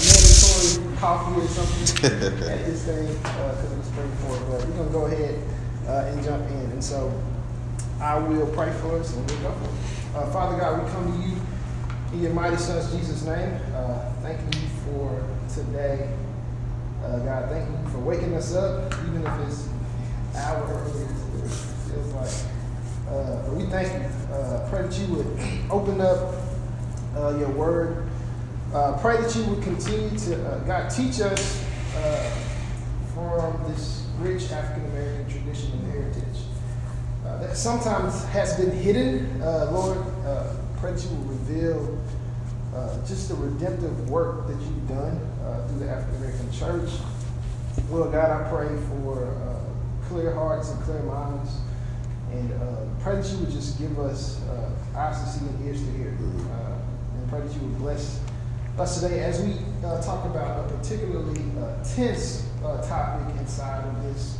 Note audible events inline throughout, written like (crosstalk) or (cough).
mandatory coffee or something at this thing because uh, it was pretty forward. But we're gonna go ahead uh, and jump in. And so I will pray for us and we'll go it. Uh, Father God, we come to you in your mighty Son's Jesus' name. Uh, thank you for today. Uh, God, thank you for waking us up, even if it's an hour earlier. It feels like. Uh, but we thank you. Uh, pray that you would open up uh, your word. Uh, pray that you would continue to, uh, God, teach us uh, from this rich African American tradition and heritage that sometimes has been hidden. Lord, pray that you will reveal just the redemptive work that you've done through the African American church. Lord God, I pray for clear hearts and clear minds. And uh, pray that you would just give us uh, eyes to see and ears to hear. Uh, pray that you would bless us today as we uh, talk about a particularly uh, tense uh, topic inside of this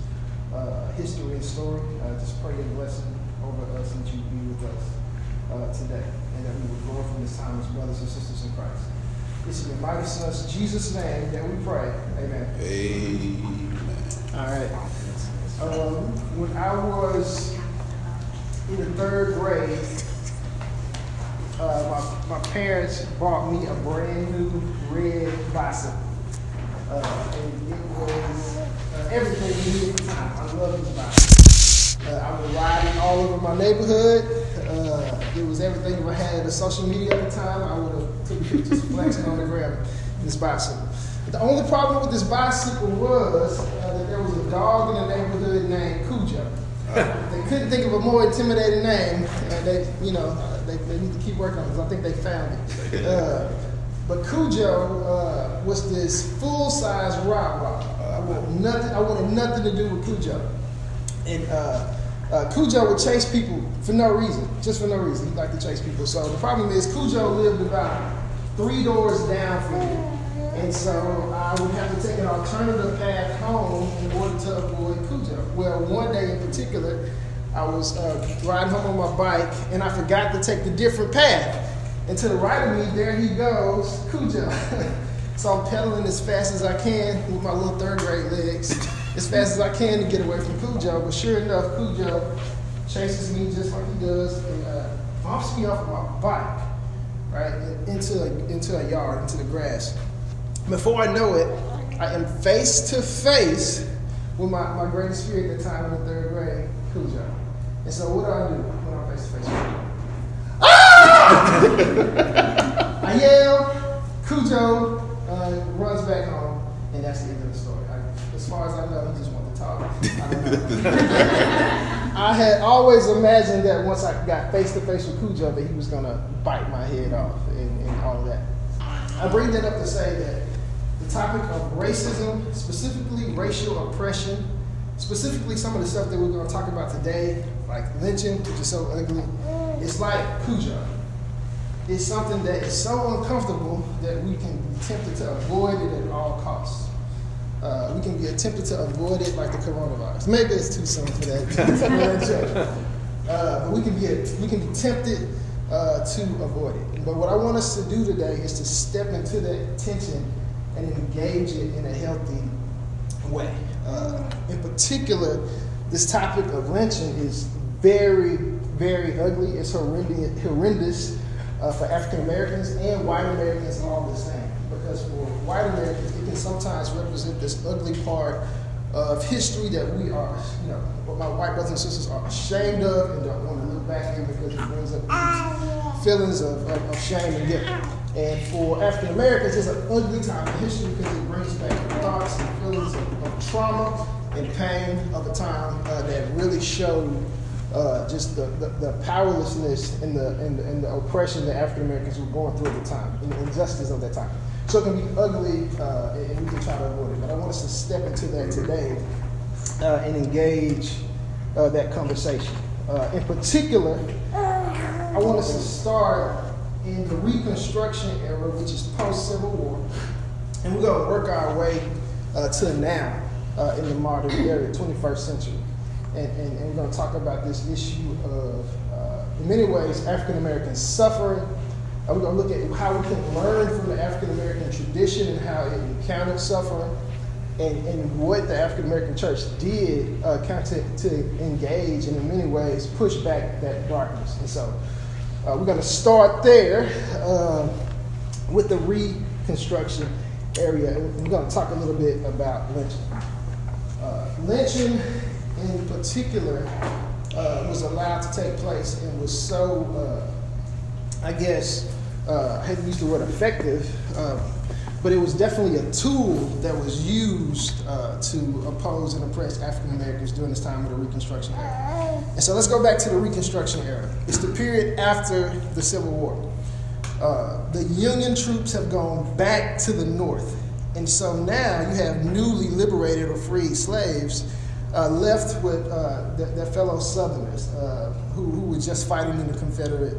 history and story. just pray a blessing over us and that you be with us today. And that we would grow from this time as brothers and sisters in Christ. This is in mighty son's Jesus' name that we pray. Amen. Amen. All right. Um, when I was in the third grade, uh, my, my parents bought me a brand new red bicycle. Uh, and it was uh, everything we needed the time. I love this bicycle. Uh, I would ride it all over my neighborhood. Uh, it was everything if I had a social media at the time, I would have took pictures flexing on the ground this bicycle. The only problem with this bicycle was uh, that there was a dog in the neighborhood named Cujo (laughs) they couldn't think of a more intimidating name. And they, you know, they, they need to keep working on it because I think they found it. (laughs) Uh, but Cujo uh, was this full-size rock rock. I wanted nothing. I wanted nothing to do with Cujo. And uh, uh, Cujo would chase people for no reason, just for no reason. He liked to chase people. So the problem is Cujo lived about three doors down from me. And so I would have to take an alternative path home in order to avoid Cujo. Well, one day in particular, I was uh, riding home on my bike and I forgot to take the different path. And to the right of me, there he goes, Cujo. (laughs) so I'm pedaling as fast as I can with my little third grade legs, as fast as I can to get away from Cujo. But sure enough, Cujo chases me just like he does and uh, bumps me off of my bike, right, into a, into a yard, into the grass. Before I know it, I am face to face with my, my greatest fear at the time in the third grade, Cujo. And so what do I do when I'm face to face with him? Ah! I yell, Cujo uh, runs back home, and that's the end of the story. I, as far as I know, he just wanted to talk. I, (laughs) I had always imagined that once I got face to face with Cujo, that he was going to bite my head off and, and all of that. I bring that up to say that the topic of racism, specifically racial oppression, specifically some of the stuff that we're going to talk about today, like lynching, which is so ugly, it's like Cujo. It's something that is so uncomfortable that we can be tempted to avoid it at all costs. Uh, we can be tempted to avoid it like the coronavirus. Maybe it's too soon for that. (laughs) uh, but we can be we can be tempted uh, to avoid it. But what I want us to do today is to step into that tension and engage it in a healthy way. Uh, in particular, this topic of lynching is very, very ugly. It's horrendous, horrendous uh, for African Americans and white Americans all the same. Because for white Americans, it can sometimes represent this ugly part of history that we are, you know, what my white brothers and sisters are ashamed of and don't want to look back in because it brings up feelings of, of, of shame and guilt. And for African Americans, it's an ugly time in history because it brings back thoughts and feelings of, of trauma and pain of a time uh, that really showed uh, just the, the, the, powerlessness and the, and the, and the oppression that African Americans were going through at the time, and the injustice of that time. So it can be ugly, uh, and we can try to avoid it. But I want us to step into that today uh, and engage uh, that conversation. Uh, in particular, I want us to start in the Reconstruction era, which is post Civil War. And we're going to work our way to now uh, in the modern era, 21st century. And, and, and, we're going to talk about this issue of, uh, in many ways, African American suffering Uh, we're going to look at how we can learn from the African American tradition and how it encountered suffering and, and what the African American church did uh, kind of to, to, engage and in many ways push back that darkness. And so uh, we're going to start there uh, with the reconstruction area. And we're going to talk a little bit about lynching. Uh, lynching in particular uh, was allowed to take place and was so, uh, I guess, I hate to use the word effective but it was definitely a tool that was used uh, to oppose and oppress African Americans during this time of the Reconstruction era. And so let's go back to the Reconstruction era. It's the period after the Civil War. Uh, the Union troops have gone back to the North. And so now you have newly liberated or freed slaves uh, left with uh, their, fellow Southerners uh, who, who were just fighting in the Confederate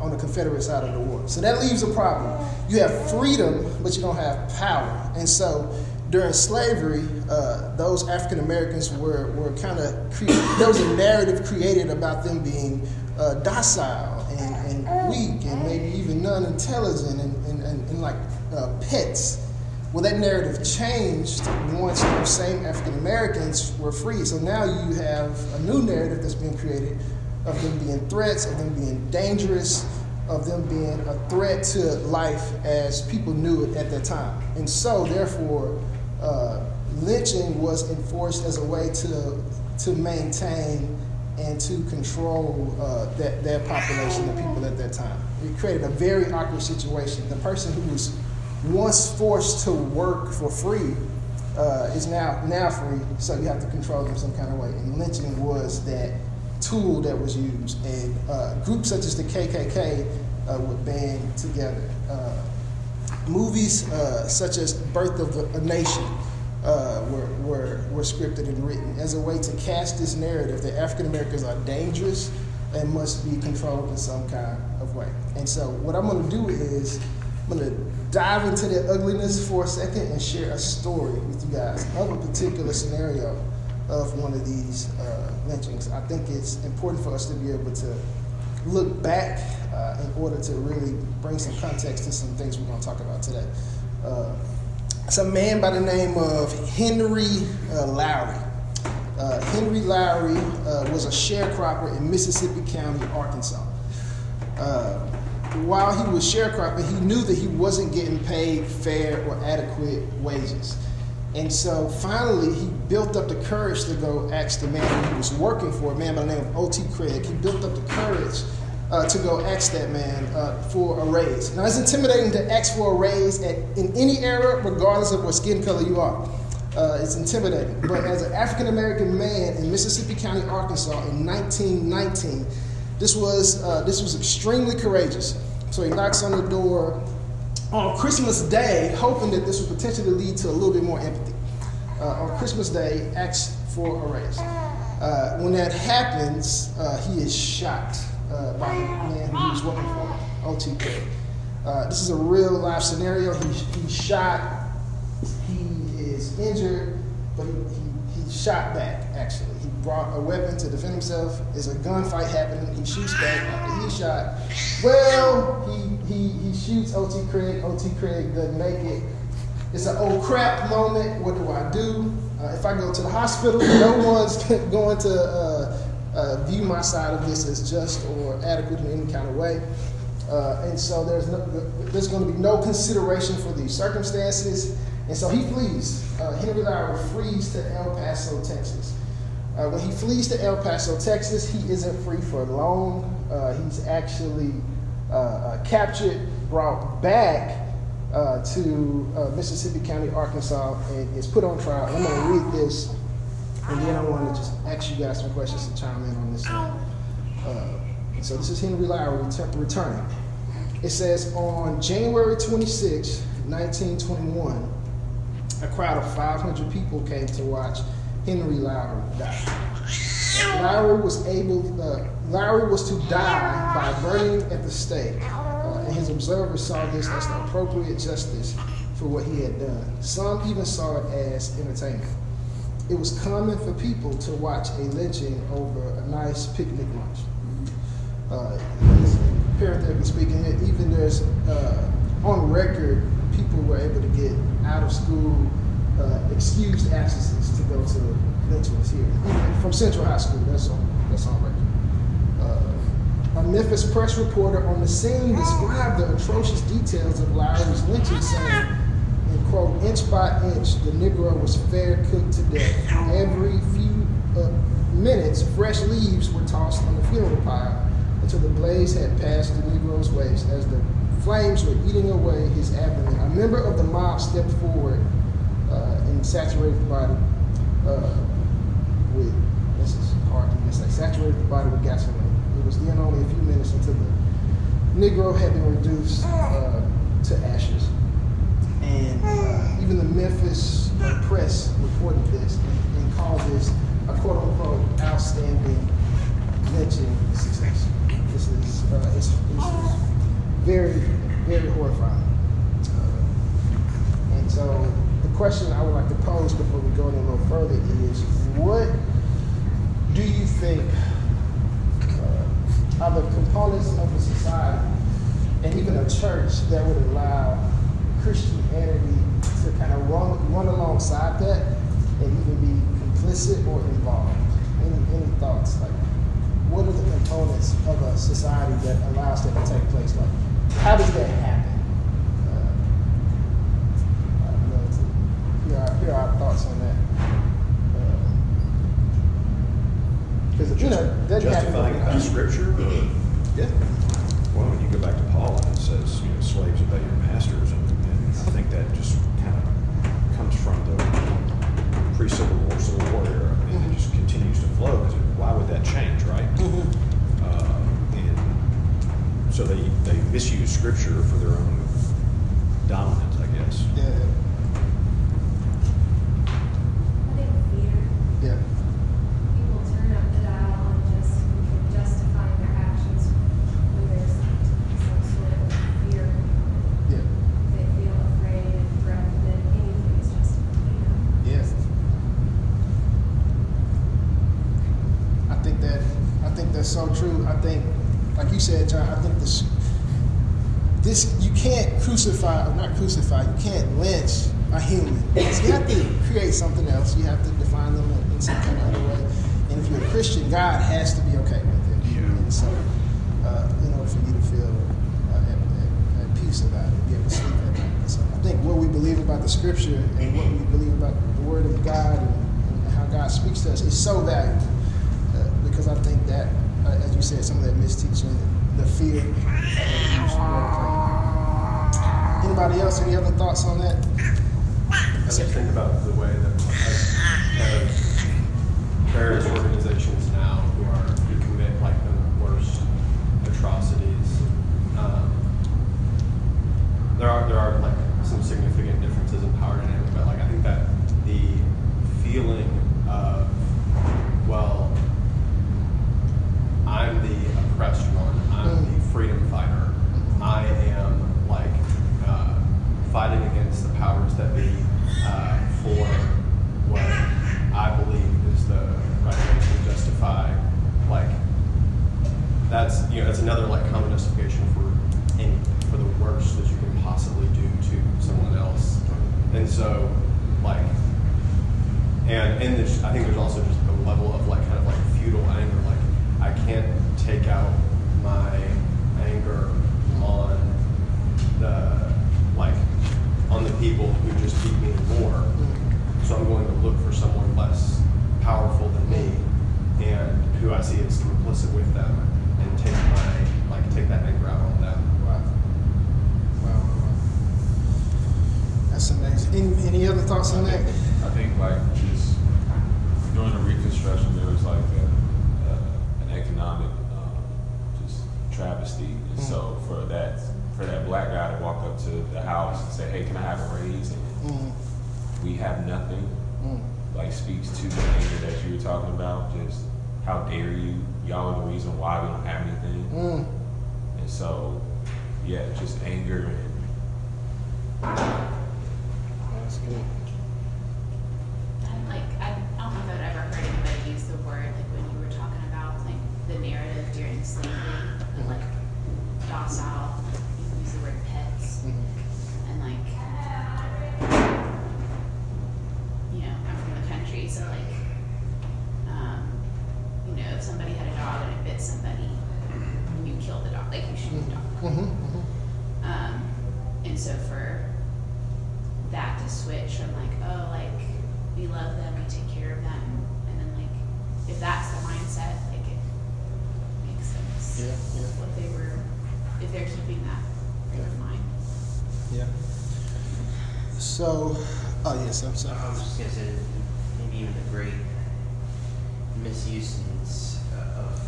on the Confederate side of the war. So that leaves a problem. You have freedom, but you don't have power. And so during slavery, uh, those African Americans were, were kind of, there was a narrative created about them being uh, docile and, and, weak and maybe even non intelligent and, and, and, and, like uh, pets. Well, that narrative changed once those same African Americans were free. So now you have a new narrative that's being created of them being threats, of them being dangerous, of them being a threat to life as people knew it at that time. And so, therefore, uh, lynching was enforced as a way to, to maintain and to control uh, that, that population of people at that time. It created a very awkward situation. The person who was once forced to work for free uh, is now now free, so you have to control them some kind of way. And lynching was that tool that was used. And uh, groups such as the KKK uh, would band together. Uh, movies uh, such as Birth of a Nation uh, were, were, were scripted and written as a way to cast this narrative that African Americans are dangerous and must be controlled in some kind of way. And so, what I'm going to do is I'm to dive into the ugliness for a second and share a story with you guys of a particular scenario of one of these uh, lynchings. I think it's important for us to be able to look back uh, in order to really bring some context to some things we're going to talk about today. Uh, it's a man by the name of Henry uh, Lowry. Uh, Henry Lowry uh, was a sharecropper in Mississippi County, Arkansas. While he was sharecropping, he knew that he wasn't getting paid fair or adequate wages. And so finally, he built up the courage to go ask the man he was working for, a man by the name of O.T. Craig. He built up the courage uh, to go ask that man uh, for a raise. Now, it's intimidating to ask for a raise at, in any era, regardless of what skin color you are. Uh, it's intimidating. But as an African American man in Mississippi County, Arkansas, in 1919, this was uh, this was extremely courageous. So he knocks on the door on Christmas Day, hoping that this would potentially lead to a little bit more empathy. Uh, on Christmas Day, asks for a raise. Uh, when that happens, uh, he is shot uh, by the man who was working for, O.T. Craig. Uh, this is a real life scenario. He, he's shot, he is injured, but he, he shot back, actually. He brought a weapon to defend himself. There's a gunfight happening. He shoots back after he shot. Well, he he, he shoots O.T. Craig. O.T. Craig doesn't make it. It's an old crap moment. What do I do? Uh, if I go to the hospital, no one's (laughs) going to uh, uh, view my side of this as just or adequate in any kind of way. Uh, and so there's no, there's going to be no consideration for these circumstances. And so he flees. Uh, Henry Lowry flees to El Paso, Texas. Uh, when he flees to El Paso, Texas, he isn't free for long. he's actually uh, uh, captured, brought back uh, to Mississippi County, Arkansas, and is put on trial. I'm going to read this, and then I want to just ask you guys some questions to chime in on this. so this is Henry Lowry returning. It says on January 26, 1921, a crowd of 500 people came to watch Henry Lowry die. Lowry was able, uh, Lowry was to die by burning at the stake, uh, and his observers saw this as the appropriate justice for what he had done. Some even saw it as entertainment. It was common for people to watch a lynching over a nice picnic lunch. Uh, typically speaking, even there's uh, on record, people were able to get out of school uh, excused absences to go to lynchings here, even from Central High School. That's on that's on record. Uh, a Memphis press reporter on the scene described the atrocious details of Lowry's lynching, saying, and quote, inch by inch, the Negro was fair cooked to death. Every few uh, minutes, fresh leaves were tossed on the funeral pile until the blaze had passed the Negro's waist as the flames were eating away his abdomen. A member of the mob stepped forward uh, and saturated the body uh, with, this is hard to say, saturated the body with gasoline. It was then only a few minutes until the Negro had been reduced uh, to ashes. And uh, even the Memphis press reported this and, and called this a quote unquote outstanding lynching success. This is, uh, it's, it's very, very horrifying. And so the question I would like to pose before we go in a little further is what do you think uh, are the components of a society and even a church that would allow Christianity to kind of run, run alongside that and even be complicit or involved? Any, any thoughts? Like, what are the components of a society that allows that to take place? Like, how does that happen? Uh, I'd love to hear our, hear our thoughts on that. Because, you know, that Justifying it by happen. scripture? Yeah. Well, when you go back to Paul and it says, you know, slaves obey your masters, and, and I think that just kind of comes from the pre-civil war, civil war era, and it just continues to flow, because why would that change, right? Uh, and so they, they misuse scripture for their own dominance, I guess. Yeah. I think fear. Yeah. People turn up the dial on just justifying their actions when there's some sort of fear. Yeah. They feel afraid and threatened that anything is justified. Yes. I think that I think that's so true. I think, like you said, John. I think this this you can't crucify or not crucify. You can't lynch a human. So you have to create something else. You have to define them in, in some kind of other way. And if you're a Christian, God has to be okay with it. Yeah. And so, uh, in order for you to feel uh, at, at, at peace about it, be able to sleep at night. So I think what we believe about the Scripture and what we believe about the Word of God and, and how God speaks to us is so valuable uh, because I think that, uh, as you said, some of that misteaching, the fear. Anybody else? Any other thoughts on that? I just think about the way that like, kind of various organizations now who are who commit like the worst atrocities. Um, there are there are like some significant differences in power dynamic, but like I think that the feeling of well, I'm the oppressed one. I'm the freedom fighter. I am like uh, fighting against the powers that be uh, for what I believe is the right way to justify. Like that's you know that's another like common justification for any for the worst that you can possibly do to someone else. And so like in this, I think there's also just a level of like kind of like feudal anger. Like I can't take out my anger on the like on the people who just beat me in war. So I'm going to look for someone less powerful than me and who I see as complicit with them and take my like take that anger out on them. Wow. Wow. wow, wow. That's amazing. Any, any other thoughts on that? I think like just during the Reconstruction, there was like a, uh, an economic um, just travesty, and so for that for that black guy to walk up to the house and say, "Hey, can I have a raise?" and Mm, we have nothing, mm, like speaks to the anger that you were talking about. Just how dare you? Y'all are the reason why we don't have anything, mm. and so yeah, just anger and That's good. I'm like, I, I don't know if I've ever heard anybody use the word, like when you were talking about like the narrative during slavery, of like docile Mm-hmm, mm-hmm. Um, and so for that to switch from like, oh, like we love them, we take care of them, and then like if that's the mindset, like it makes sense. Yeah, yeah. What they were, if they're keeping that frame of mind. Yeah. So, oh yes, I'm sorry. I was just gonna say, maybe even the great misuses uh, of,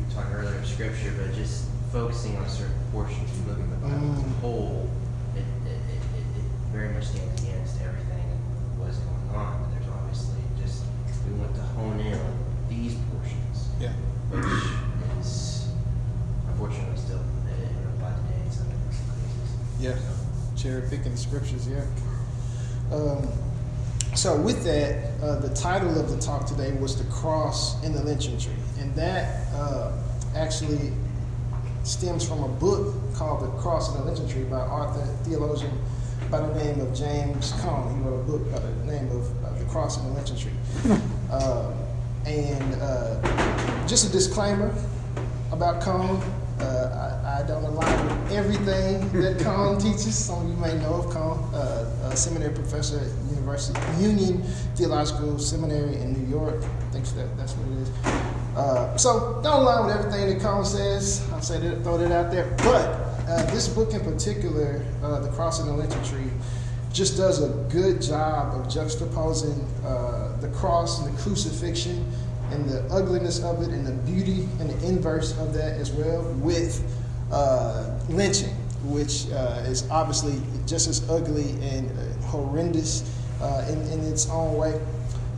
we were talking earlier of scripture, but just focusing on certain portions and looking at the Bible as Mm. a whole, it, it, it, it, it very much stands against everything and what is going on. But there's obviously just, we want to hone in on these portions, Yeah. which is unfortunately still uh, by today in some cases. Yeah. Cherry picking scriptures, yeah. Um, so with that, uh, the title of the talk today was "The Cross and the Lynching Tree," and that uh, actually stems from a book called "The Cross and the Lynching Tree" by author theologian by the name of James Cone. He wrote a book by the name of uh, "The Cross and the Lynching Tree." (laughs) Uh, and uh, just a disclaimer about Cone. Uh, I, I don't align everything that Cone teaches. Some of you may know of Cone, uh, a seminary professor at University Union Theological Seminary in New York. I think that, that's what it is. Uh, so don't align with everything that Cone says. I'll say that, throw that out there. But uh, this book in particular, uh, The Cross and the Lynching Tree, just does a good job of juxtaposing uh, the cross and the crucifixion and the ugliness of it and the beauty and the inverse of that as well with uh, lynching, which uh, is obviously just as ugly and uh, horrendous uh, in, in its own way.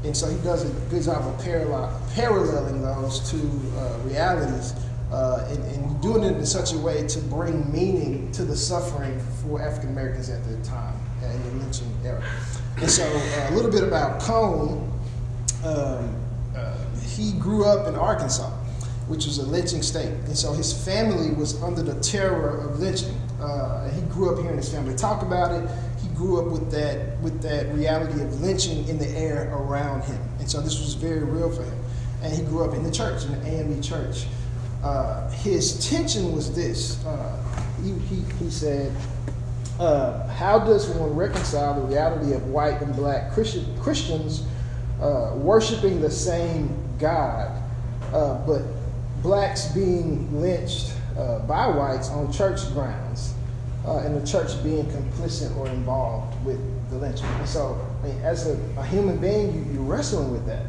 And so he does a good job of parallel, paralleling those two uh, realities uh, and, and doing it in such a way to bring meaning to the suffering for African Americans at the time in the lynching era. And so a little bit about Cone. Um, he grew up in Arkansas, which was a lynching state. And so his family was under the terror of lynching. Uh, he grew up hearing his family talk about it. He grew up with that with that reality of lynching in the air around him. And so this was very real for him. And he grew up in the church, in the AME church. Uh, his tension was this. Uh, he, he, he said, uh, how does one reconcile the reality of white and black Christian, Christians uh, worshiping the same God, uh, but blacks being lynched uh, by whites on church grounds, uh, and the church being complicit or involved with the lynching? And so, I mean, as a, a human being, you, you're wrestling with that.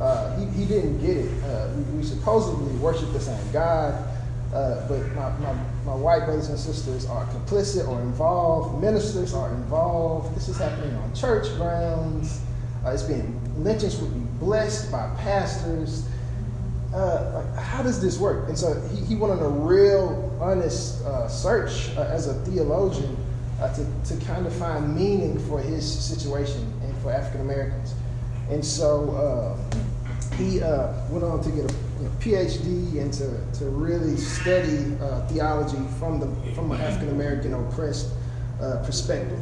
Uh, he, he didn't get it. Uh, we, we supposedly worship the same God, uh, but my, my, my white brothers and sisters are complicit or involved. Ministers are involved. This is happening on church grounds. Uh, it's being lynchings would be blessed by pastors. Uh, like, how does this work? And so he, he went on a real, honest uh, search uh, as a theologian uh, to, to kind of find meaning for his situation and for African Americans. And so uh, he went on to get a you know, PhD and to, to really study theology from the from an African American oppressed perspective.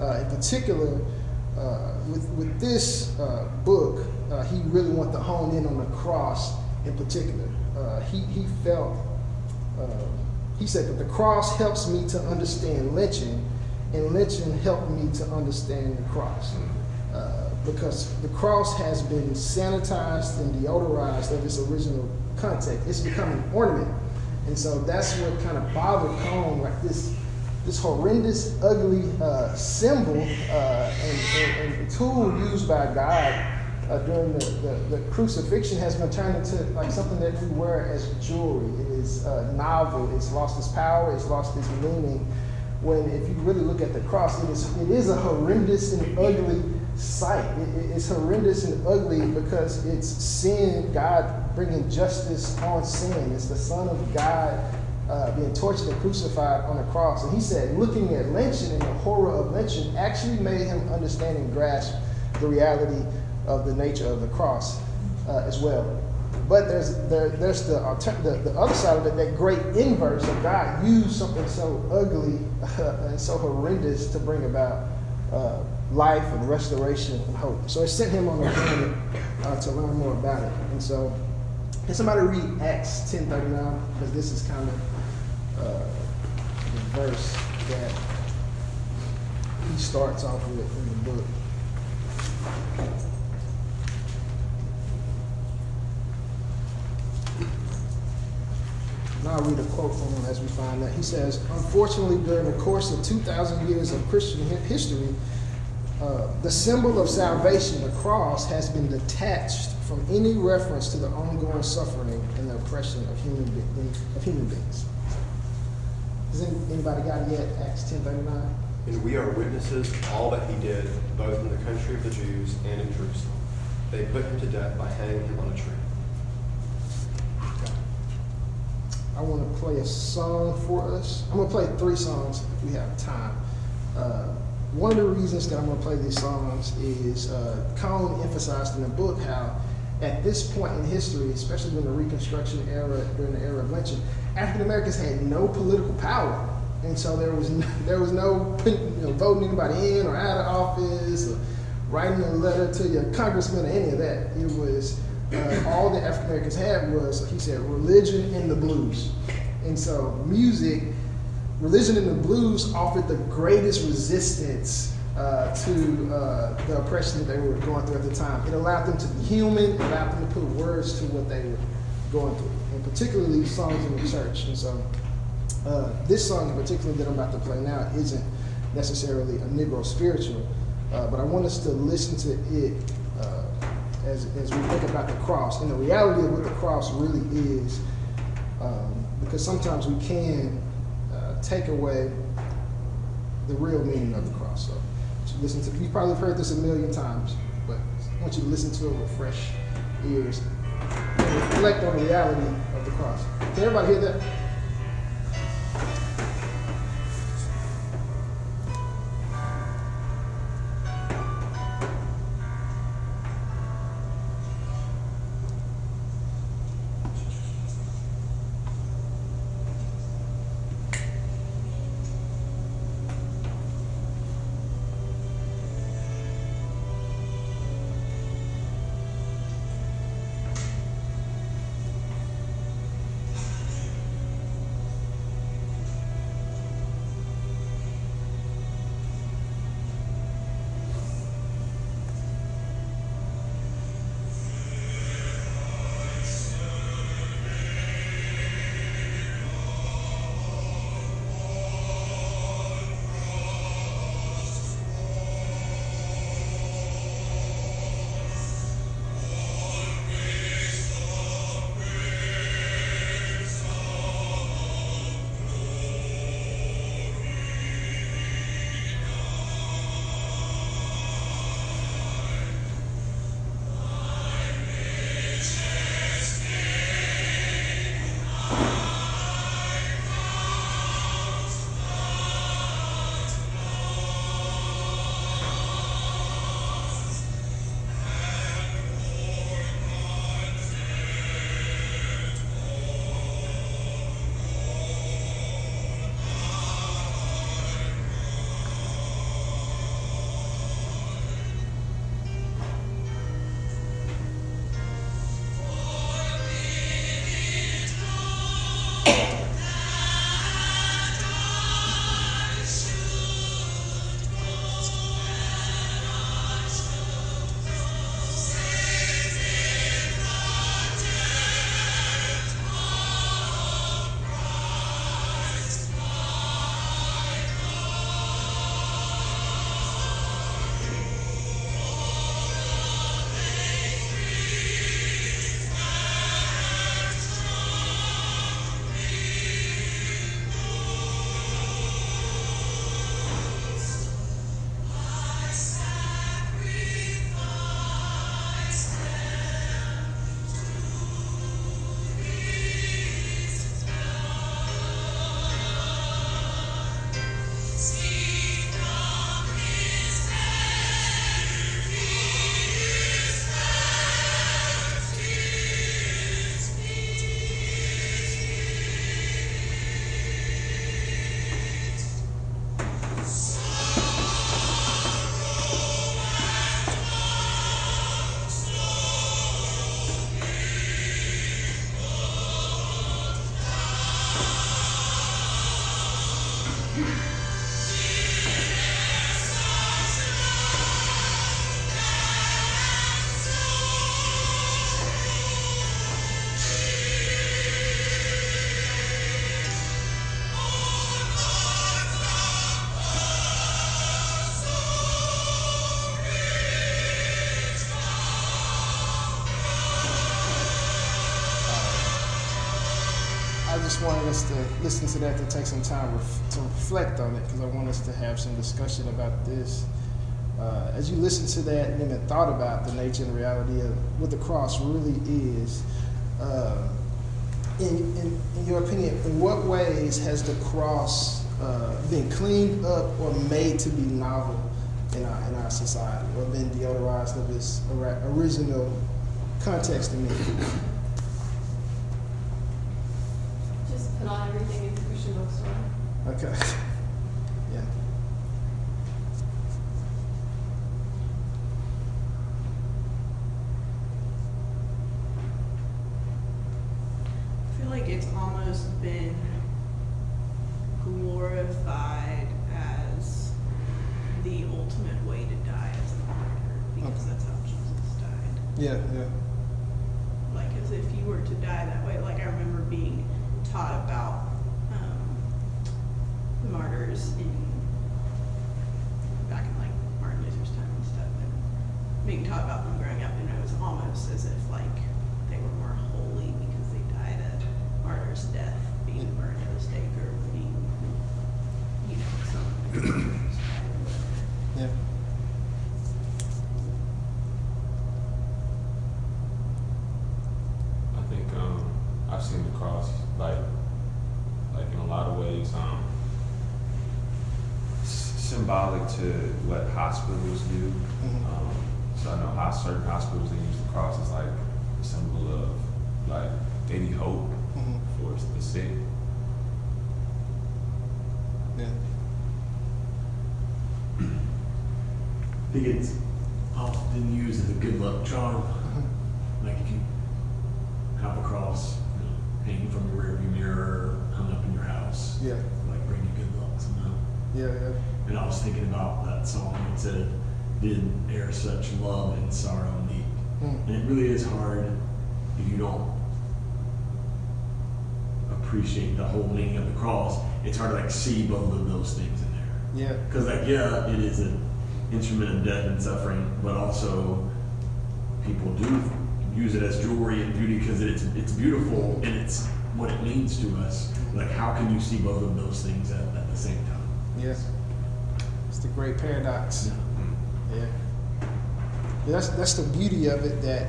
In particular, with with this book, he really wanted to hone in on the cross in particular. Uh, he he felt uh, he said that the cross helps me to understand lynching, and lynching helped me to understand the cross. Uh, because the cross has been sanitized and deodorized of its original context. It's become an ornament. And so that's what kind of bothered Cone, like this this horrendous, ugly uh, symbol uh, and, and, and tool used by God uh, during the, the, the, crucifixion has been turned into like something that we wear as jewelry. It is uh, novel. It's lost its power. It's lost its meaning. When if you really look at the cross, it is it is a horrendous and ugly sight. It, it's horrendous and ugly because it's sin, God bringing justice on sin. It's the Son of God uh, being tortured and crucified on the cross. And he said, looking at lynching and the horror of lynching actually made him understand and grasp the reality of the nature of the cross uh, as well. But there's there, there's the, alter- the the other side of it, that great inverse of God used something so ugly (laughs) and so horrendous to bring about uh, life and restoration and hope. So it sent him on a journey uh, to learn more about it. And so, can somebody read Acts ten thirty nine because this is kind of uh, the verse that he starts off with in the book. And I'll read a quote from him as we find that. He says, Unfortunately, during the course of 2,000 years of Christian hi- history, uh, the symbol of salvation, the cross, has been detached from any reference to the ongoing suffering and the oppression of human, be- of human beings. Has anybody got it yet? Acts 10.39? And we are witnesses of all that he did, both in the country of the Jews and in Jerusalem. They put him to death by hanging him on a tree. I want to play a song for us. I'm going to play three songs if we have time. Uh, one of the reasons that I'm going to play these songs is uh, Cone emphasized in the book how at this point in history, especially during the Reconstruction era, during the era of lynching, African Americans had no political power. And so there was no, (laughs) there was no you know, voting anybody in or out of office or writing a letter to your congressman or any of that. It was uh, all that African Americans had was, he said, religion and the blues. And so music, religion and the blues offered the greatest resistance uh, to uh, the oppression that they were going through at the time. It allowed them to be human, it allowed them to put words to what they were going through, and particularly songs in the church. And so uh, this song in particular that I'm about to play now isn't necessarily a Negro spiritual, uh, but I want us to listen to it as, as we think about the cross and the reality of what the cross really is, um, because sometimes we can uh, take away the real meaning of the cross. So, so listen to you probably have heard this a million times, but I want you to listen to it with fresh ears and reflect on the reality of the cross. Can everybody hear that? Listen to that to take some time ref- to reflect on it because I want us to have some discussion about this. Uh, as you listen to that and then thought about the nature and reality of what the cross really is, uh, in, in, in your opinion, in what ways has the cross uh, been cleaned up or made to be novel in our, in our society or been deodorized of its ori- original context and meaning? On everything in the Christian bookstore. Okay. (laughs) Yeah. I feel like it's almost been glorified as the ultimate way to die as a martyr because Okay. that's how Jesus died. Yeah, yeah. Like as if you were to die that way. Like I remember being taught about um, the martyrs in back in like Martin Luther's time and stuff, and being taught about them growing up, and it was almost as if like they were more holy because they died a martyr's death, being burned at a stake or being, you know, some. Yeah. I think um, I've seen the cross like like in a lot of ways um, s- symbolic to what hospitals do. Mhm. Um, so I know how certain hospitals they use the cross as like a symbol of like any need hope Mhm. for the sick. Yeah. I think it's often used as a good luck charm. Mhm. Like if you have a cross you know, hanging from your rearview mirror, hung up in your house, Yeah. like bring you good luck somehow. Yeah, yeah. And I was thinking about that song that said, "Did e'er such love and sorrow meet?" Mm. And it really is hard if you don't appreciate the whole meaning of the cross. It's hard to like see both of those things in there. Yeah. Because like yeah, it is an instrument of death and suffering, but also people do use it as jewelry and beauty because it's it's beautiful and it's what it means to us. Like how can you see both of those things at, at the same time? Yeah. It's the great paradox. Yeah. Yeah, That's that's the beauty of it that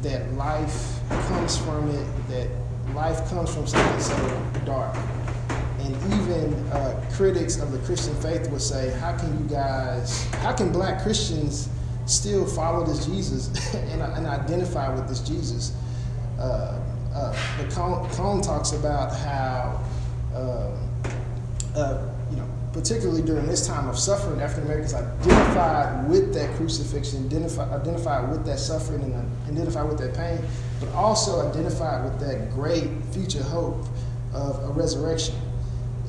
that life comes from it, that life comes from something so dark. And even uh, critics of the Christian faith would say, how can you guys, how can black Christians still follow this Jesus (laughs) and, and identify with this Jesus? Uh, uh, but Cone, Cone talks about how, um, uh, particularly during this time of suffering, African Americans identified with that crucifixion, identify, identified with that suffering, and identified with that pain, but also identified with that great future hope of a resurrection.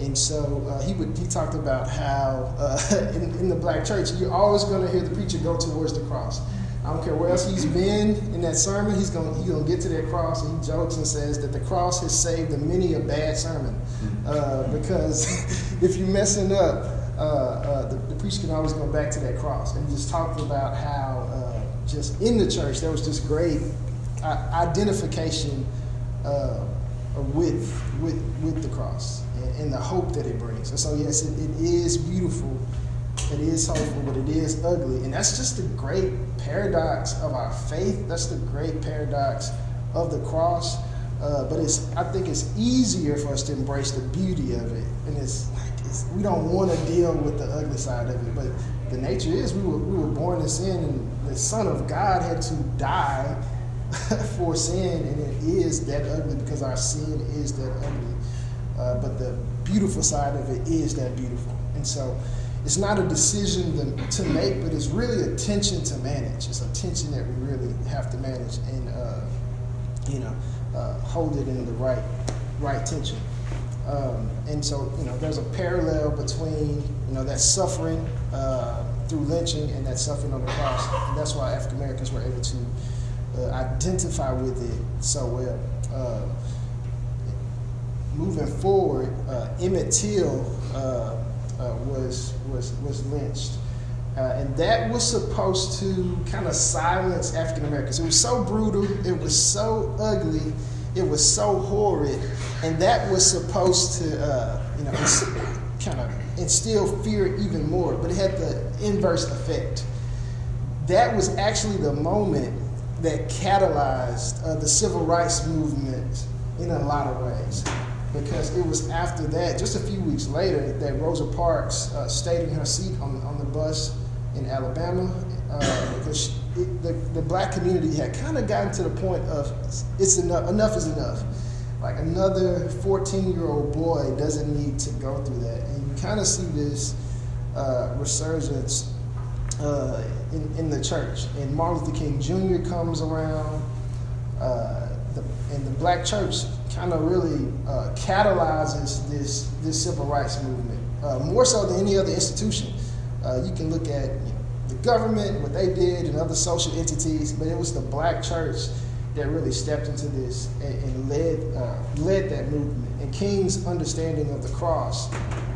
And so uh, he would he talked about how uh, (laughs) in, in the black church you're always going to hear the preacher go towards the cross. I don't care where else he's been in that sermon, he's going he's to get to that cross, and he jokes and says that the cross has saved a many a bad sermon, uh, because (laughs) if you're messing up, uh, uh, the, the preacher can always go back to that cross. And he just talked about how uh, just in the church there was this great uh, identification uh, with with with the cross and, and the hope that it brings. And so yes, it, it is beautiful, it is hopeful, but it is ugly, and that's just the great paradox of our faith. That's the great paradox of the cross. Uh, but it's I think it's easier for us to embrace the beauty of it, and it's like it's, we don't want to deal with the ugly side of it. But the nature is we were we were born in sin, and the Son of God had to die (laughs) for sin, and it is that ugly because our sin is that ugly. Uh, but the beautiful side of it is that beautiful, and so it's not a decision to, make, but it's really a tension to manage. It's a tension that we really have to manage, and uh, you know, uh, hold it in the right right tension. Um, and so, you know, there's a parallel between, you know, that suffering uh, through lynching and that suffering on the cross. And that's why African Americans were able to uh, identify with it so well. Uh, moving forward, uh, Emmett Till uh, was, was, was lynched. Uh, and that was supposed to kind of silence African Americans. It was so brutal, it was so ugly, it was so horrid, and that was supposed to, uh, you know, kind of instill fear even more. But it had the inverse effect. That was actually the moment that catalyzed uh, the civil rights movement in a lot of ways. Because it was after that, just a few weeks later, that Rosa Parks uh, stayed in her seat on, on the bus in Alabama uh, because she, it, the, the black community had kind of gotten to the point of it's enough, enough is enough. Like another 14 year old boy doesn't need to go through that. And you kind of see this uh, resurgence uh, in, in the church. And Martin Luther King Jr. comes around, uh, the, and the black church kind of really uh, catalyzes this, this civil rights movement, uh, more so than any other institution. Uh, you can look at you know, the government, what they did, and other social entities, but it was the black church that really stepped into this and, and led, uh, led that movement. And King's understanding of the cross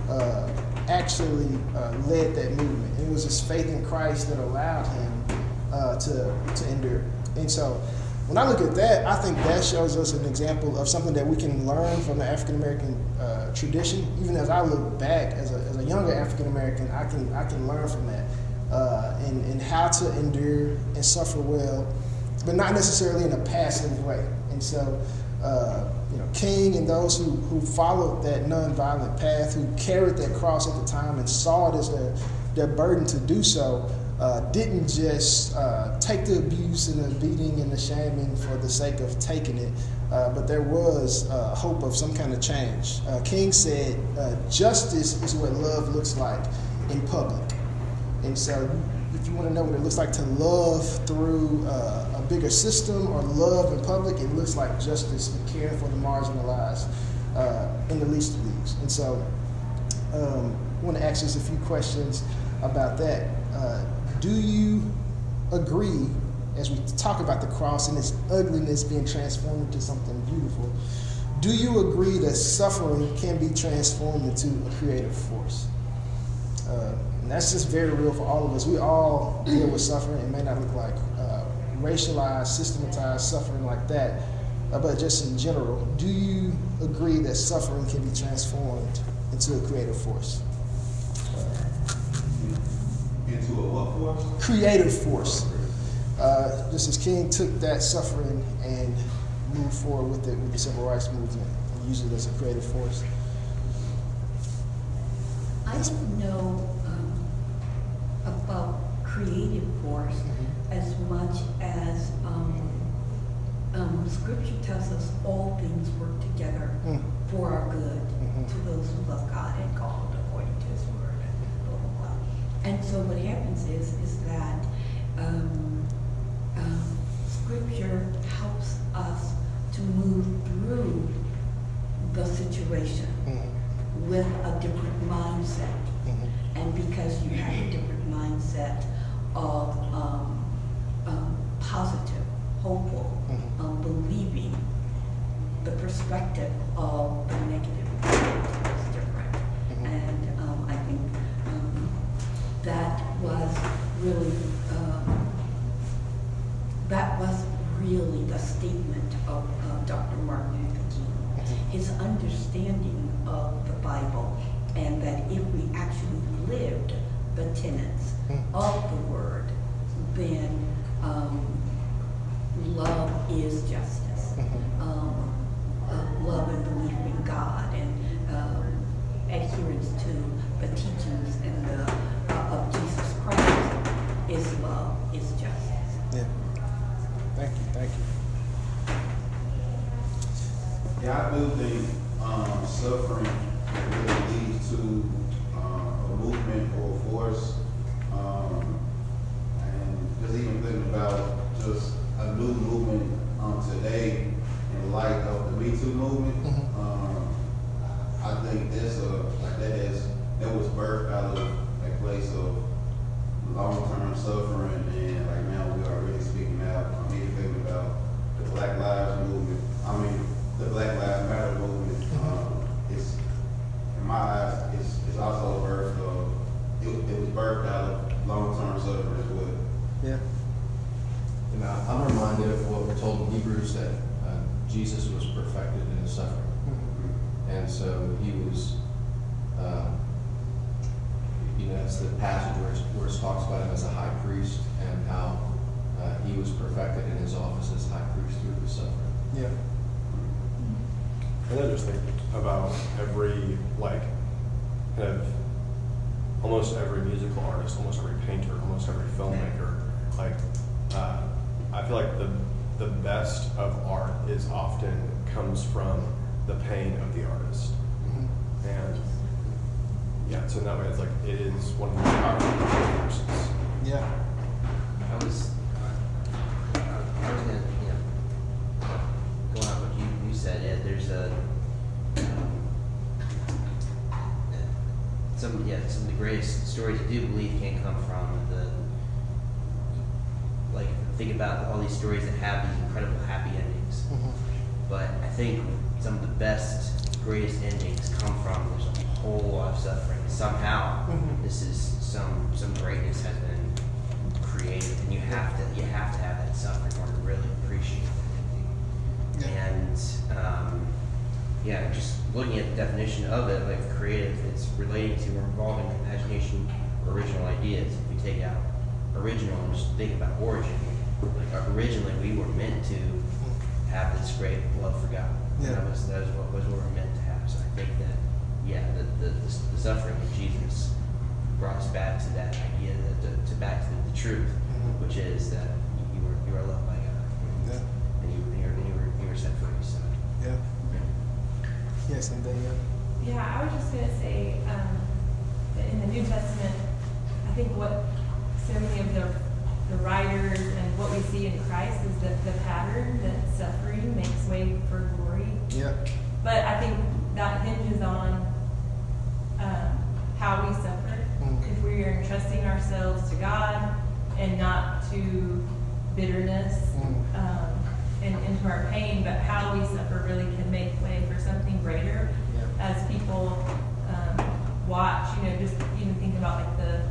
uh, actually uh, led that movement. It was his faith in Christ that allowed him to, to endure. And so when I look at that, I think that shows us an example of something that we can learn from the African American uh, tradition. Even as I look back as a, as a younger African American, I can, I can learn from that uh, and, and how to endure and suffer well, but not necessarily in a passive way. And so, uh, you know, King and those who, who followed that nonviolent path, who carried that cross at the time and saw it as their, their burden to do so, uh, didn't just uh, take the abuse and the beating and the shaming for the sake of taking it, uh, but there was uh, hope of some kind of change. Uh, King said, uh, Justice is what love looks like in public. And so, if you want to know what it looks like to love through a bigger system or love in public, it looks like justice and caring for the marginalized in the least of these. And so, um, I want to ask just a few questions about that do you agree, as we talk about the cross and its ugliness being transformed into something beautiful, do you agree that suffering can be transformed into a creative force? Uh, and that's just very real for all of us. We all deal with suffering. It may not look like uh, racialized, systematized suffering like that, uh, but just in general, do you agree that suffering can be transformed into a creative force? Into a what force? Creative force. Uh, just as King took that suffering and moved forward with it with the civil rights movement and used it as a creative force. I don't know um, about creative force Mm-hmm. as much as um, um, Scripture tells us all things work together Mm. for our good Mhm. to those who love God and called according to His word. Blah blah blah. And so what happens is is that um, um, Scripture helps us to move through the situation Mhm. with a different mindset. Mhm. And because you have a different mindset of um, um, positive, hopeful, Mhm. um, believing, the perspective of the negative is different. Mhm. And um, I think um, that was really, um, that was really the statement of uh, Dr. Martin Luther King Mhm. his understanding of the Bible, and that if we actually lived the tenets Mm. of the Word, then um, love is justice. Mhm. Um, uh, love and belief in God, and um, adherence to the teachings and the uh, of Jesus Christ is love, is justice. Yeah. Thank you. Thank you. Yeah, I do think um, suffering really leads to uh, a movement or a force. Um, and just even thinking about just a new movement um, today in light of the Me Too movement, Mhm. um, I suffer as well. Yeah. And I- I'm reminded of what we're told in Hebrews that uh, Jesus was perfected in his suffering. And so he was, um, you know, that's the passage where, it's- where it talks about him as a high priest and how uh, he was perfected in his office as high priest through his suffering. Yeah. And I just think about every like kind of almost every musical artist, almost every painter, almost every filmmaker. Like uh, I feel like the the best of art is often comes from the pain of the artist. Mm-hmm. And yeah, so in that way it's like it is one of the most powerful forces. Yeah. I was, uh, I was gonna, you know, going off what you, you said, Ed, there's a, um, some, yeah, some of the greatest stories I do believe can come from the, like, think about all these stories that have these incredible happy endings. Mm-hmm. But I think some of the best, greatest endings come from there's a whole lot of suffering. Somehow, Mhm. this is some some greatness has been created, and you have to you have to have that suffering or to really appreciate that ending. And um, yeah, just looking at the definition of it, like creative, it's relating to or involving imagination or original ideas. If we take out original and just think about origin, like originally we were meant to have this great love for God. Yeah. That was that was what was what we were meant to have. So I think that yeah, the the, the, the suffering of Jesus brought us back to that idea that the, to back to the, the truth, Mhm. which is that you were you are loved by God. Yeah. And you, and you, were, and you, were, you were set free. So Yeah. Yes, and Danielle. Yeah, I was just gonna say, um, that in the New Testament, I think what so many of the, the writers and what we see in Christ is that the pattern that suffering makes way for glory. Yeah. But I think that hinges on, um, how we suffer. Mm. If we are entrusting ourselves to God and not to bitterness, Mm. um, and into our pain, but how we suffer really can make way for something greater Yeah. as people um, watch, you know, just even think about like the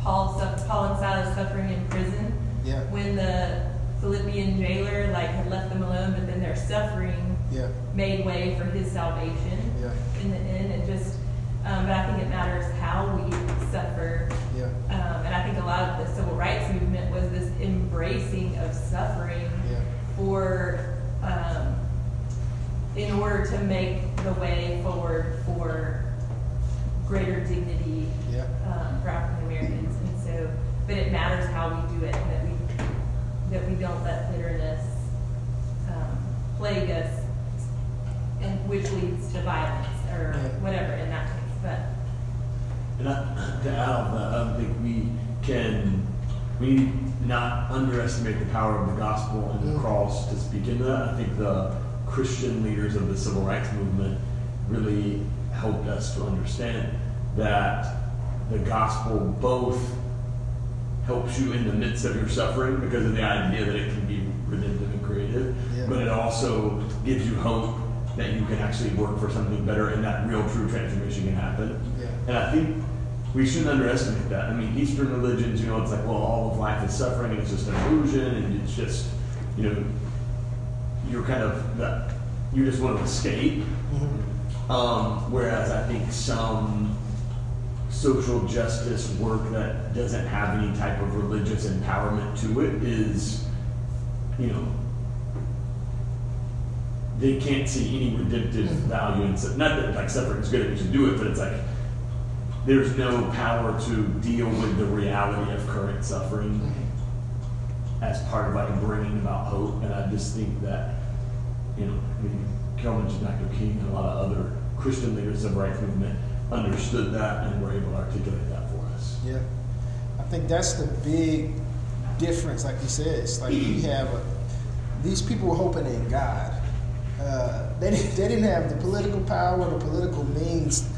Paul, suff- Paul and Silas suffering in prison. Yeah. When the Philippian jailer like had left them alone, but then their suffering Yeah. made way for his salvation Yeah. in the end. It just, um, but I think it matters how we suffer. Yeah. Um, and I think a lot of the civil rights movement was this embracing of suffering Yeah. for, um, in order to make the way forward for greater dignity Yeah. um, for African Americans. And but it matters how we do it, and that we that we don't let bitterness um, plague us, and which leads to violence or whatever in that case. But And I, to add on that, I don't think we can, we need not underestimate the power of the gospel and the Mm. cross to speak into that. I think the Christian leaders of the civil rights movement really helped us to understand that the gospel both helps you in the midst of your suffering because of the idea that it can be redemptive and creative, Yeah. but it also gives you hope that you can actually work for something better and that real true transformation can happen. Yeah. And I think we shouldn't underestimate that. I mean, Eastern religions, you know, it's like, well, all of life is suffering and it's just an illusion and it's just, you know, you're kind of, that, you just want to escape. Mhm. Um, whereas I think some social justice work that doesn't have any type of religious empowerment to it is, you know, they can't see any redemptive mm-hmm. value in su- not that like suffering is good we should do it, but it's like there's no power to deal with the reality of current suffering mm-hmm. as part of like bringing about hope. And I just think that, you know, I mean, Carol mentioned Dr. King and a lot of other Christian leaders of the rights movement understood that and were able to articulate that for us. Yeah. I think that's the big difference, like you said. It's like we (clears throat) have a, these people were hoping in God. Uh, they, didn't, they didn't have the political power, the political means,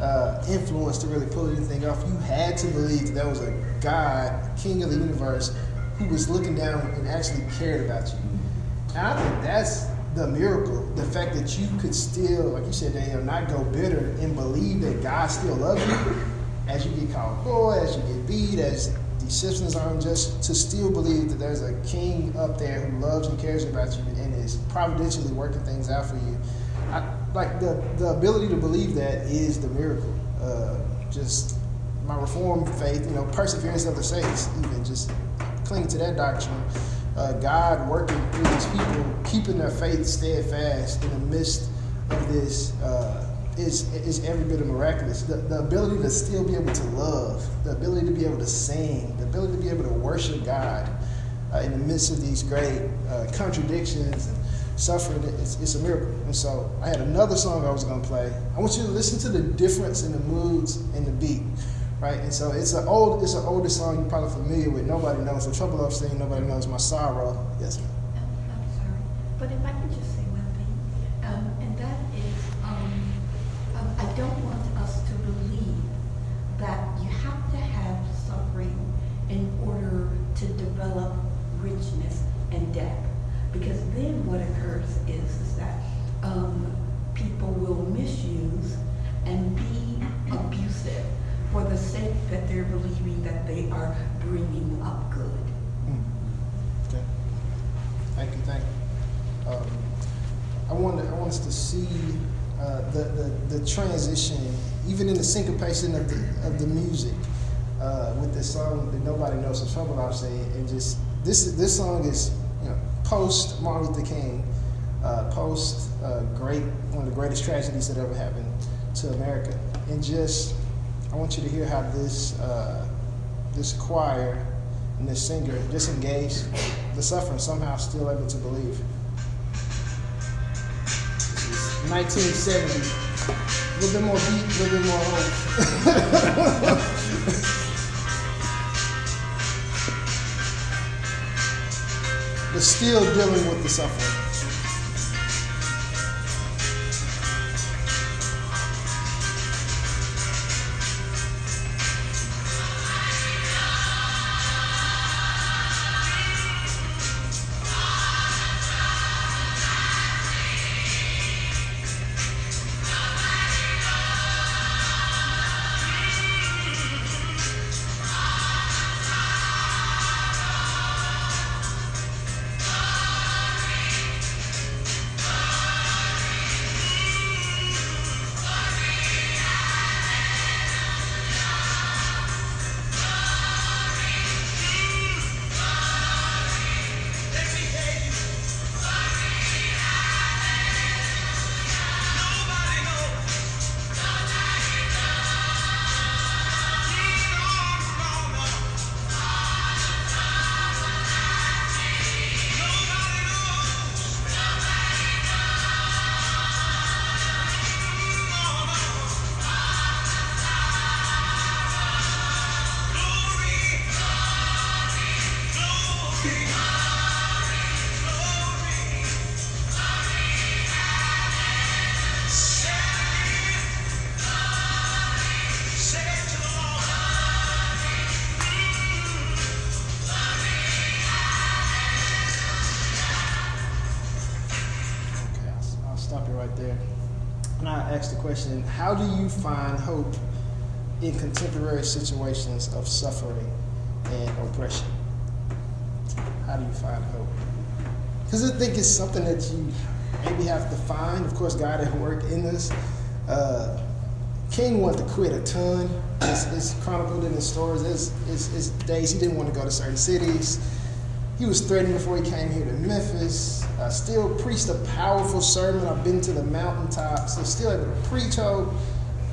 uh, influence to really pull anything off. You had to believe that there was a God, King of the universe, who was looking down and actually cared about you. And I think that's the miracle. The fact that you could still, like you said, Daniel, not go bitter and believe that God still loves you as you get called boy, as you get beat, as these systems are unjust, to still believe that there's a king up there who loves and cares about you and is providentially working things out for you. I, like the, the ability to believe that is the miracle. Uh, just my reformed faith, you know, perseverance of the saints, even just cling to that doctrine. Uh, God working through these people, keeping their faith steadfast in the midst of this uh, is is every bit of miraculous. The, the ability to still be able to love, the ability to be able to sing, the ability to be able to worship God uh, in the midst of these great uh, contradictions and suffering, it's, it's a miracle. And so I had another song I was going to play. I want you to listen to the difference in the moods and the beat. Right, and so it's an old, it's an older song you're probably familiar with. Nobody knows the trouble I've seen. Nobody knows my sorrow. Yes, ma'am. I'm, I'm sorry, but if I could just say one thing, um, and that is, um, um, I don't want us to believe that you have to have suffering in order to develop richness and depth. Because then what occurs is, is that um, people will misuse and be abusive for the sake that they're believing that they are bringing up good. Okay. Thank you, thank you. Um, I want I want us to see uh, the, the the transition, even in the syncopation of the of the music, uh, with this song that nobody knows the trouble I've said, and just this this song is you know post Martin Luther King, uh, post uh, great one of the greatest tragedies that ever happened to America, and just I want you to hear how this uh, this choir and this singer disengaged the suffering, somehow still able to believe. 1970. A little bit more beat, a little bit more hope. (laughs) but still dealing with the suffering. How do you find hope in contemporary situations of suffering and oppression? How do you find hope? Because I think it's something that you maybe have to find. Of course, God at work in this. Uh, King wanted to quit a ton. It's, it's chronicled in his stories. It's, it's, it's days he didn't want to go to certain cities. He was threatened before he came here to Memphis. Uh, still preached a powerful sermon. I've been to the mountaintops. They're still able to preach hope.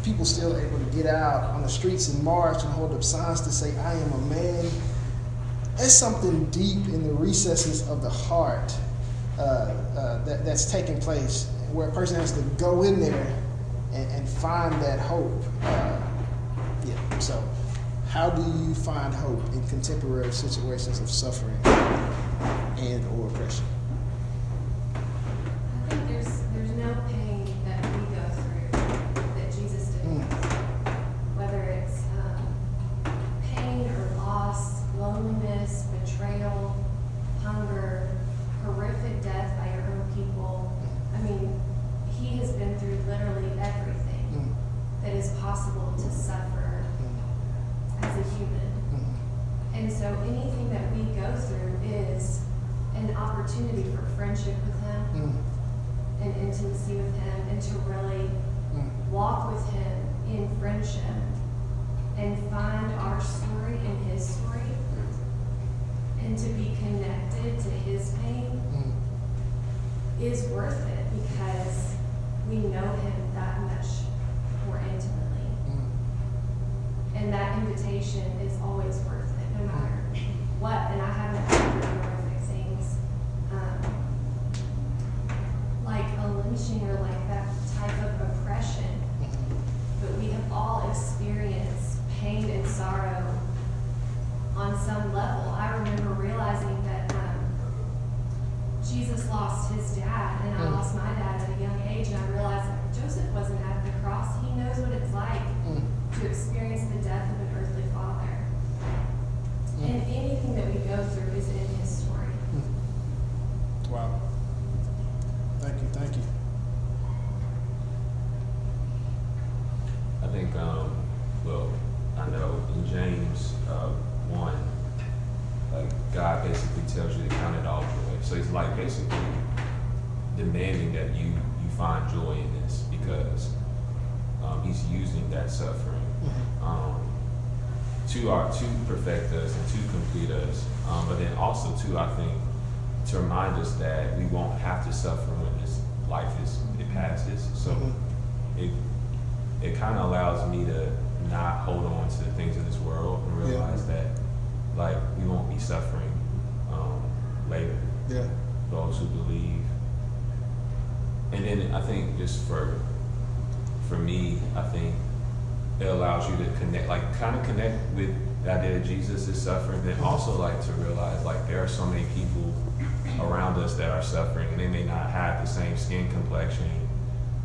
People still able to get out on the streets and march and hold up signs to say, I am a man. There's something deep in the recesses of the heart uh, uh, that, that's taking place where a person has to go in there and, and find that hope. Uh, yeah, so how do you find hope in contemporary situations of suffering and or oppression? To our to perfect us and to complete us. Um, but then also too, I think to remind us that we won't have to suffer when this life is it passes. So Mhm. it it kind of allows me to not hold on to the things of this world and Yeah. realize that like we won't be suffering um, later. Yeah. Those who believe, and then I think just for for me, I think it allows you to connect, like kind of connect with the idea that Jesus is suffering, then also like to realize like there are so many people around us that are suffering, and they may not have the same skin complexion,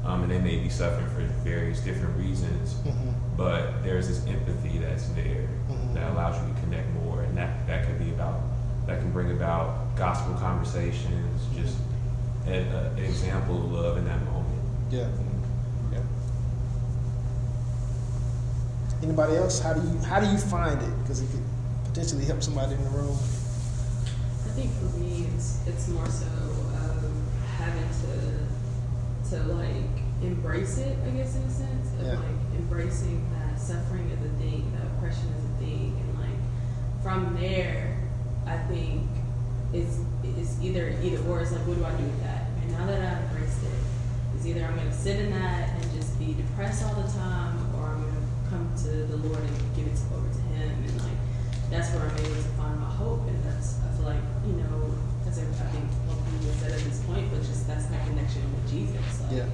um, and they may be suffering for various different reasons, Mhm. but there's this empathy that's there Mhm. that allows you to connect more, and that that could be about that can bring about gospel conversations, just a, a, an example of love in that moment. Yeah. Anybody else? How do you how do you find it? Because it could potentially help somebody in the room. I think for me, it's it's more so um, having to to like embrace it. I guess in a sense of Yeah. like embracing that suffering is a thing, that oppression is a thing, and like from there, I think it's it's either either or. It's like, what do I do with that? And now that I've embraced it, it's either I'm going to sit in that and just be depressed all the time, or I'm going to come to the Lord and give it over to Him, and like that's where I'm able to find my hope, and that's I feel like you know, as I, I think what people said at this point, but just that's my connection with Jesus. Like, Yeah.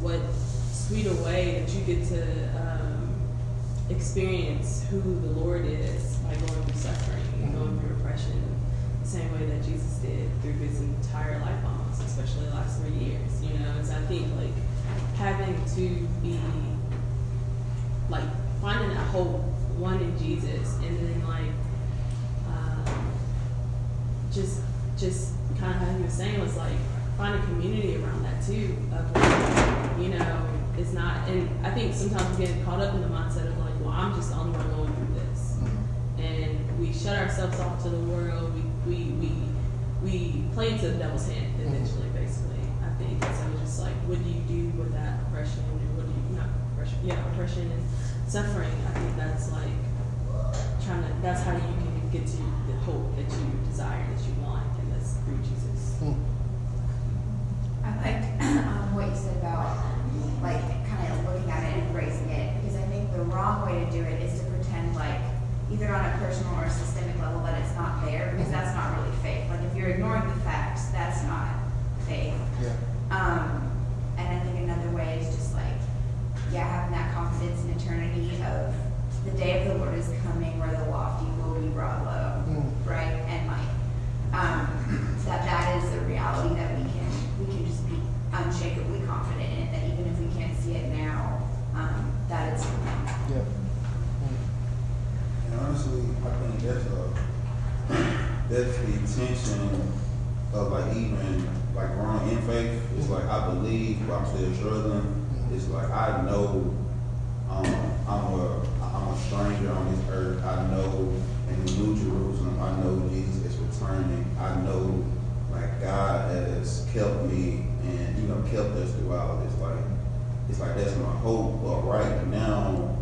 what sweeter way that you get to um, experience who the Lord is by going through suffering and going through oppression, the same way that Jesus did through his entire life almost, especially the last three years. You know, and so I think like having to be like finding that hope one in Jesus and then like um, just just kind of how he was saying was like find a community around that too of like you know it's not and I think sometimes we get caught up in the mindset of like well I'm just the only one going through this. And we shut ourselves off to the world. We we we, we play into the devil's hand eventually basically I think. So it's just like what do you do with that oppression and what do you oppression yeah oppression and suffering I think that's like trying to that's how you can get to the hope that you desire that you want and that's through Jesus Hmm. I liked (clears throat) um, what you said about like kind of looking at it and embracing it because I think the wrong way to do it is to pretend like either on a personal or a systemic level that it's not there because that's not really faith. Like if you're ignoring the facts, that's not faith. Yeah. Um, and I think another way is just like, yeah, having that confidence in eternity of the day of the Lord is coming where the lofty will be brought low, Mm. right? And like, um, that that is the reality that we can we can just be unshakably confident in. That even if we can't see it now, um, that it's coming. Yeah. And honestly, I think that's a that's the intention of like even like growing in faith. It's like I believe, but I'm still struggling. It's like I know um, I'm a I'm a stranger on this earth. I know in the new Jerusalem, I know Jesus is returning, I know like God has kept me and you know kept us throughout. this. like it's like that's my hope. But right now,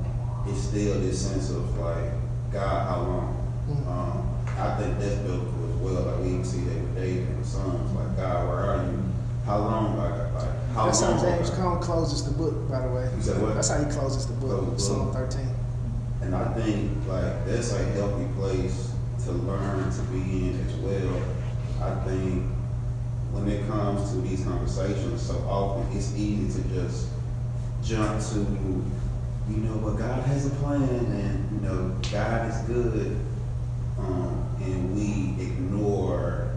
it's still this sense of like God, how long? Mhm. Um, I think that's biblical as well. Like we even see that with David and the Psalms. Like God, where are you? How long? Like, like That's how James Cone closes the book, by the way. You said what? That's how he closes the book, Close Psalm book. 13. And I think like that's a healthy place to learn to be in as well. I think when it comes to these conversations, so often it's easy to just jump to, you know, but God has a plan and you know God is good, um, and we ignore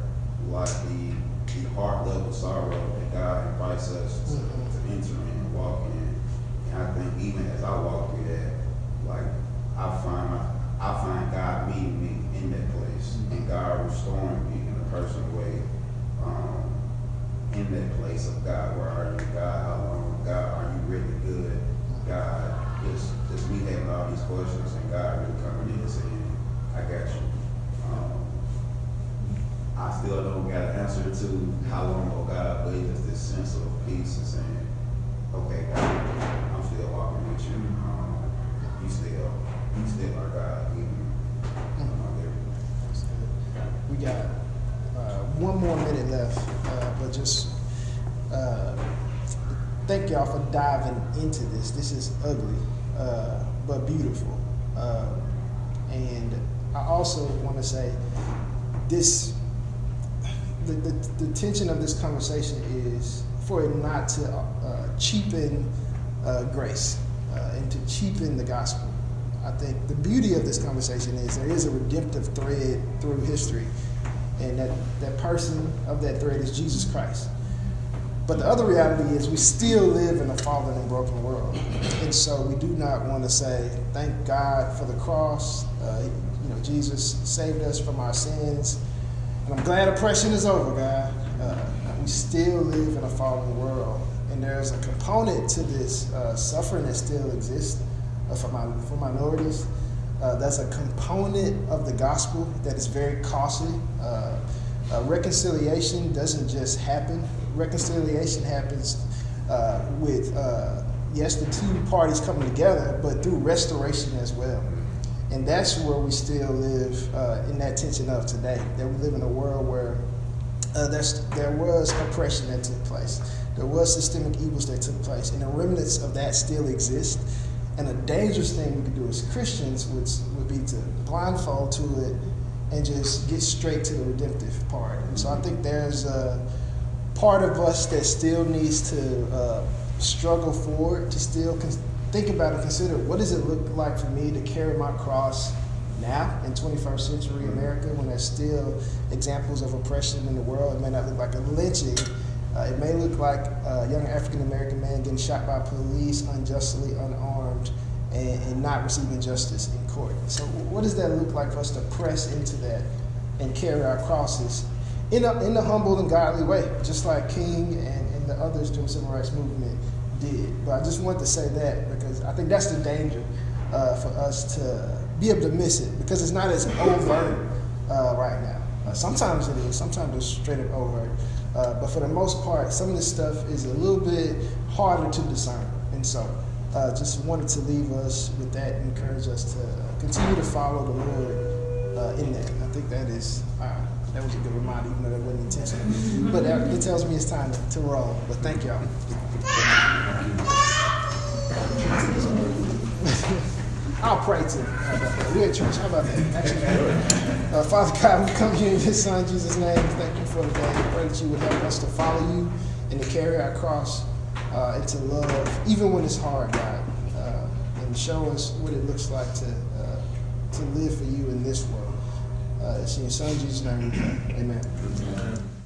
like the the heart level sorrow that God invites us to, Mhm. to enter in and walk in. And I think even as I walk through that, like I find my, I find God meeting me in that place and God restoring me in a personal way. Um, in that place of God, where are you? God, to how long, oh God, but it's just this sense of peace and saying, okay, God, I'm still walking with you. Um, you still, you still are God, even among everything. We got uh, one more minute left, uh, but just uh, thank y'all for diving into this. This is ugly, uh, but beautiful. Uh, and I also want to say this the, the, the tension of this conversation is for it not to uh, cheapen uh, grace uh, and to cheapen the gospel. I think the beauty of this conversation is there is a redemptive thread through history, and that, that person of that thread is Jesus Christ. But the other reality is we still live in a fallen and broken world. And so we do not want to say, thank God for the cross. Uh, you know, Jesus saved us from our sins. And I'm glad oppression is over, God. Uh, we still live in a fallen world. And there's a component to this uh, suffering that still exists uh, for, my, for minorities. Uh, that's a component of the gospel that is very costly. Uh, reconciliation doesn't just happen. Reconciliation happens with, yes, the two parties coming together, but through restoration as well. And that's where we still live uh, in that tension of today. That we live in a world where uh, there was oppression that took place. There was systemic evils that took place, and the remnants of that still exist. And a dangerous thing we could do as Christians would, would be to blindfold to it and just get straight to the redemptive part. And so I think there's a part of us that still needs to uh, struggle forward, to still con- think about and consider what does it look like for me to carry my cross now in 21st century America when there's still examples of oppression in the world. It may not look like a lynching. Uh, it may look like a young African American man getting shot by police unjustly, unarmed, and, and not receiving justice in court. So, what does that look like for us to press into that and carry our crosses in a, in a humble and godly way, just like King and, and the others during the civil rights movement did? But I just want to say that because I think that's the danger uh, for us to be able to miss it because it's not as overt uh, right now. Uh, sometimes it is, sometimes it's straight up overt. Uh, but for the most part, some of this stuff is a little bit harder to discern. And so, uh, just wanted to leave us with that and encourage us to continue to follow the Lord uh, in that. I think that is, uh, that was a good reminder, even though that wasn't intentional. But that, it tells me it's time to, to roll. But thank y'all. (laughs) I'll pray about that? We're at church. How about that? Actually, uh, Father God, we come here you in your Son Jesus' name. Thank you for the day. I pray that you would help us to follow you and to carry our cross uh, and to love, even when it's hard, God, uh, and show us what it looks like to uh, to live for you in this world. Uh, it's in your Son Jesus' name. we pray. Amen. Amen.